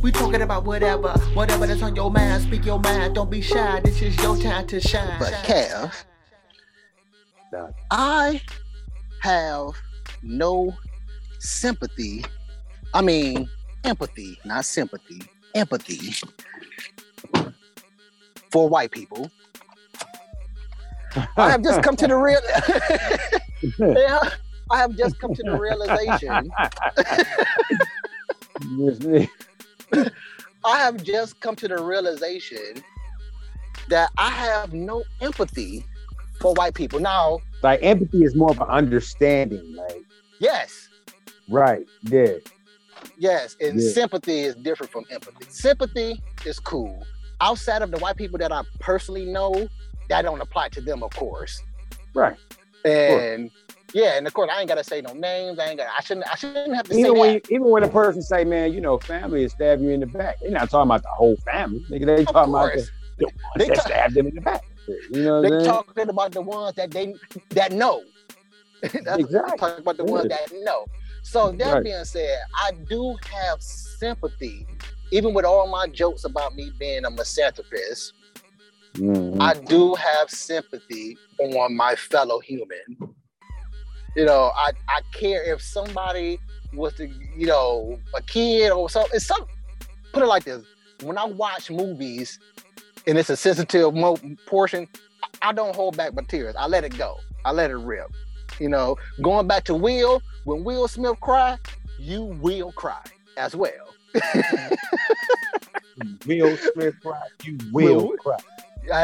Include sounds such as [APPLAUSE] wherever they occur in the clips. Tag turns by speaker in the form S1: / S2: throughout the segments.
S1: We talking about whatever, whatever that's on your mind. Speak your mind. Don't be shy. This is your time to shine.
S2: But Kev, I have no sympathy. I mean, empathy, not sympathy. Empathy for white people. I have just come to the real. [LAUGHS] [LAUGHS] yeah, I have just come to the realization. [LAUGHS] I have just come to the realization that I have no empathy for white people. Now,
S3: like empathy is more of an understanding, like
S2: yes,
S3: right, yeah.
S2: yes, and
S3: Yeah.
S2: sympathy is different from empathy. Sympathy is cool. Outside of the white people that I personally know, that don't apply to them, of course.
S3: Right.
S2: And yeah, and of course, I ain't gotta say no names. I ain't got. I shouldn't. I shouldn't have to say
S3: Even when
S2: that.
S3: even when a person say, man, you know, family is stab you in the back. They're not talking about the whole family. Nigga, they talking about the, the ones
S2: They
S3: that
S2: ta-
S3: stabbed them in the back. You know what
S2: they
S3: I'm saying?
S2: talking about the ones that they that know. [LAUGHS]
S3: Exactly.
S2: talking about the ones that know. So that
S3: Right.
S2: being said, I do have sympathy, even with all my jokes about me being a misanthropist.
S3: Mhm.
S2: I do have sympathy on my fellow human. You know, I, I care if somebody was to, you know, a kid or something. It's some put it like this. When I watch movies and it's a sensitive mo- portion, I, I don't hold back my tears. I let it go. I let it rip. You know, going back to Will, when Will Smith cry, you will cry as well. [LAUGHS]
S3: Will Smith cry, you will
S2: Will-
S3: cry.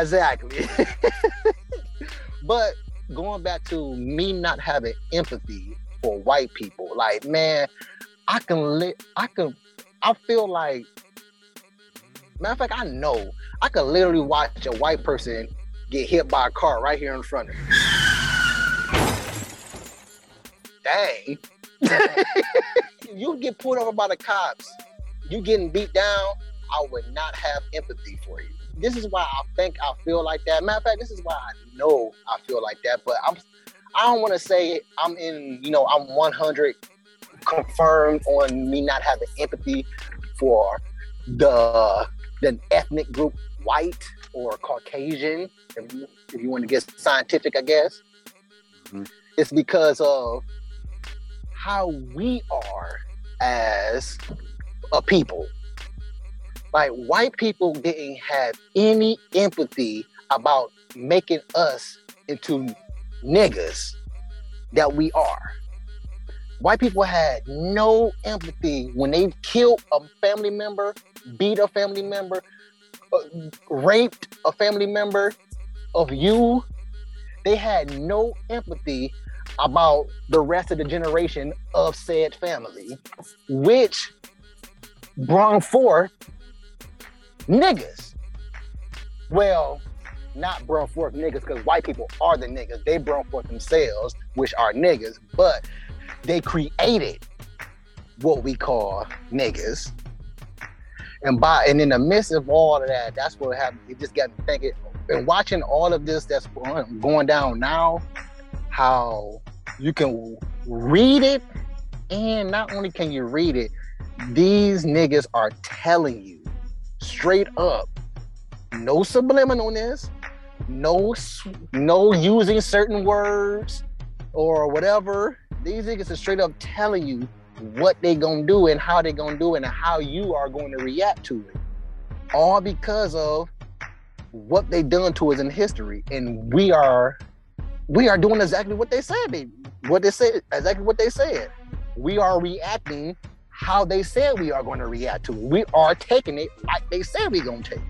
S2: Exactly. [LAUGHS] but going back to me not having empathy for white people, like man, I can li- I can I feel like matter of fact, I know I could literally watch a white person get hit by a car right here in front of me. Dang. [LAUGHS] you get pulled over by the cops, you getting beat down, I would not have empathy for you. This is why I think I feel like that. Matter of fact, this is why I know I feel like that. But I'm I don't want to say I'm in, you know, I'm 100 confirmed on me not having empathy for the the ethnic group white or Caucasian, if you, if you want to get scientific, I guess.
S3: Mhm.
S2: It's because of how we are as a people. Like white people didn't have any empathy about making us into niggas that we are. White people had no empathy when they killed a family member, beat a family member, uh, raped a family member of you. They had no empathy about the rest of the generation of said family, which brought forth niggas. Well, not brought forth niggas because white people are the niggas. They brought forth themselves, which are niggas, but they created what we call niggas. And by and in the midst of all of that, that's what happened. It just got me thinking. And watching all of this that's going going down now, how you can read it, and not only can you read it, these niggas are telling you straight up, no subliminalness, no no using certain words or whatever. These niggas are straight up telling you what they gonna do and how they gonna do it and how you are going to react to it. All because of what they done to us in history. And we are we are doing exactly what they said they what they said exactly what they said. We are reacting how they said we are going to react to it. We are taking it like they said we're gonna take it.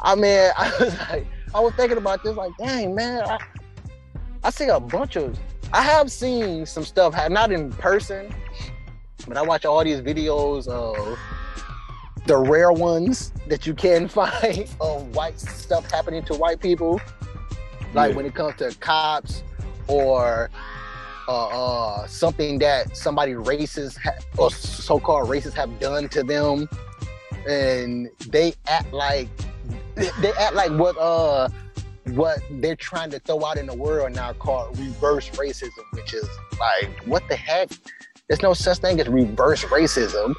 S2: I mean, [LAUGHS] I was like, I was thinking about this, like, dang man, I, I see a bunch of I have seen some stuff, not in person, but I watch all these videos of the rare ones that you can [LAUGHS] find of white stuff happening to white people. Like
S3: Yeah.
S2: when it comes to cops or uh, uh, something that somebody racist ha- or so-called racists have done to them, and they act like they act like what uh what they're trying to throw out in the world now called reverse racism, which is like what the heck? There's no such thing as reverse racism.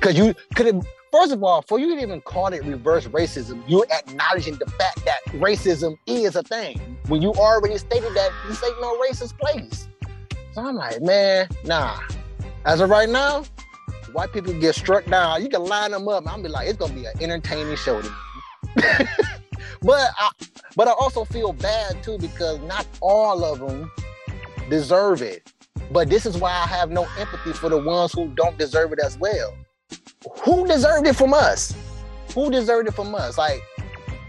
S2: Cause you could First of all, for you to even call it reverse racism, you're acknowledging the fact that racism is a thing. When you already stated that this ain't no racist place. So I'm like, man, nah. As of right now, white people get struck down. You can line them up. I'm be like, it's gonna be an entertaining show to [LAUGHS] but I, but I also feel bad too because not all of them deserve it. But this is why I have no empathy for the ones who don't deserve it as well. Who deserved it from us? Who deserved it from us? Like,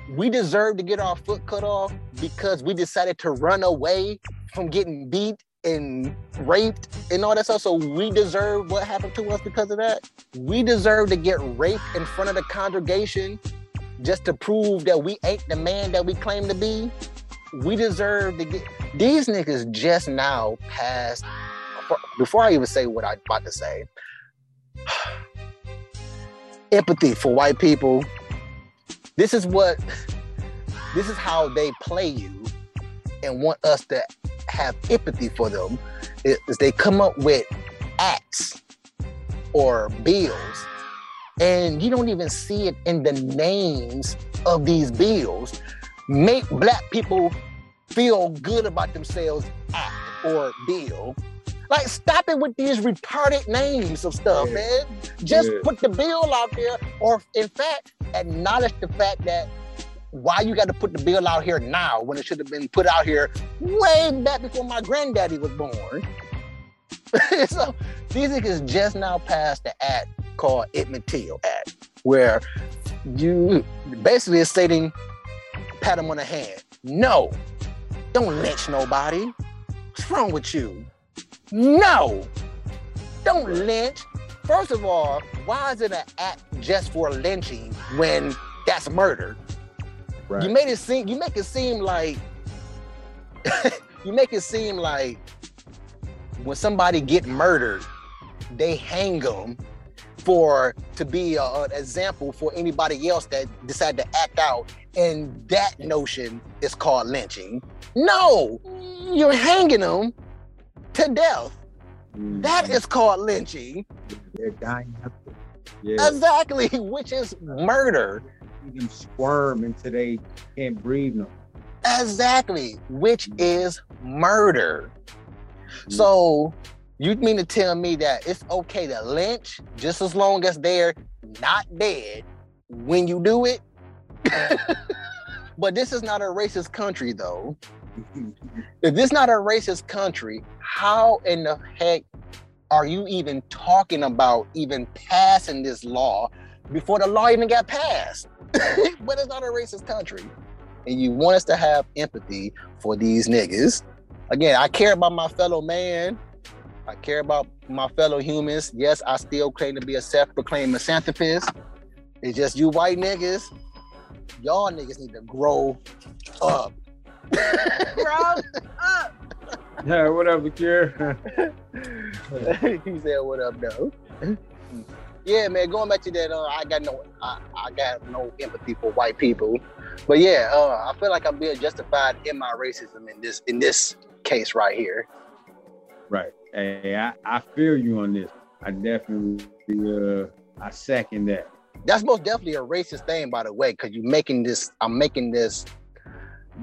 S2: we deserve to get our foot cut off because we decided to run away from getting beat and raped and all that stuff. So we deserve what happened to us because of that. We deserve to get raped in front of the congregation just to prove that we ain't the man that we claim to be. We deserve to get these niggas just now passed. Before I even say what I'm about to say, [SIGHS] empathy for white people. This is what, this is how they play you and want us to have empathy for them. Is they come up with acts or bills and you don't even see it in the names of these bills. Make black people feel good about themselves act or bill. Like, stop it with these retarded names of stuff, yeah. man. Just yeah. put the bill out there, or in fact, acknowledge the fact that why you got to put the bill out here now when it should have been put out here way back before my granddaddy was born. [LAUGHS] so these niggas just now passed the act called Emmett Till Act, where you basically is stating, pat him on the hand. No, don't lynch nobody. What's wrong with you? No, don't lynch. First of all, why is it an act just for lynching when that's murder? Right. You made it seem. You make it seem like. [LAUGHS] you make it seem like when somebody get murdered, they hang them for to be an example for anybody else that decide to act out and that notion is called lynching no you're hanging them to death mm-hmm. that is called lynching
S3: they're dying
S2: yeah. exactly [LAUGHS] which is murder
S3: you can squirm until they can't breathe no
S2: exactly which is murder mm-hmm. so you mean to tell me that it's okay to lynch just as long as they're not dead when you do it? [LAUGHS] but this is not a racist country, though. [LAUGHS] if this not a racist country, how in the heck are you even talking about even passing this law before the law even got passed? [LAUGHS] but it's not a racist country. And you want us to have empathy for these niggas. Again, I care about my fellow man. I care about my fellow humans. Yes, I still claim to be a self-proclaimed misanthropist. It's just you white niggas. Y'all niggas need to grow up.
S1: grow up. [LAUGHS]
S3: Yeah, what up, Akira? [LAUGHS]
S2: he said, "What up, though?" Yeah, man. Going back to that, uh, I got no, I, I, got no empathy for white people. But yeah, uh, I feel like I'm being justified in my racism in this in this case right here.
S3: Right. Hey, I, I feel you on this. I definitely uh I second that.
S2: That's most definitely a racist thing, by the way, because you're making this, I'm making this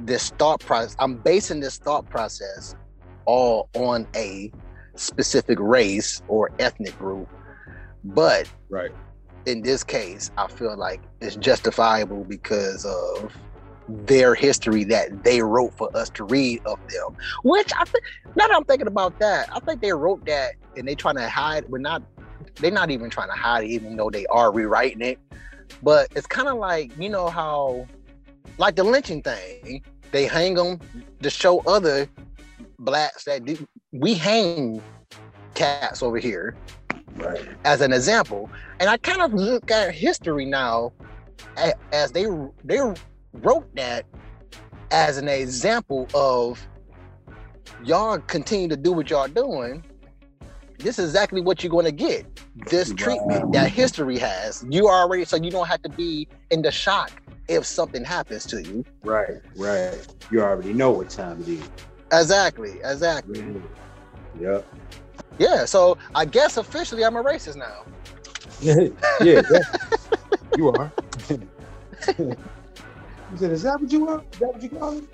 S2: this thought process, I'm basing this thought process all on a specific race or ethnic group. But
S3: right
S2: in this case, I feel like it's justifiable because of their history that they wrote for us to read of them. Which I think now that I'm thinking about that, I think they wrote that and they trying to hide. We're not. They're not even trying to hide it, even though they are rewriting it. But it's kind of like you know how, like the lynching thing, they hang them to show other blacks that we hang cats over here right. as an example. And I kind of look at history now as they they wrote that as an example of y'all continue to do what y'all doing. This is exactly what you're going to get. This treatment that history has. You already, so you don't have to be in the shock if something happens to you.
S3: Right, right. You already know what time it is.
S2: Exactly, exactly.
S3: Yep.
S2: Yeah, so I guess officially I'm a racist now. [LAUGHS]
S3: yeah, yeah. [LAUGHS] You are. [LAUGHS] you said, is that what you are? Is that what you call it?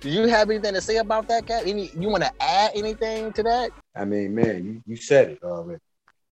S2: Do you have anything to say about that, Cat? Any you want to add anything to that?
S3: I mean, man, you, you said it already.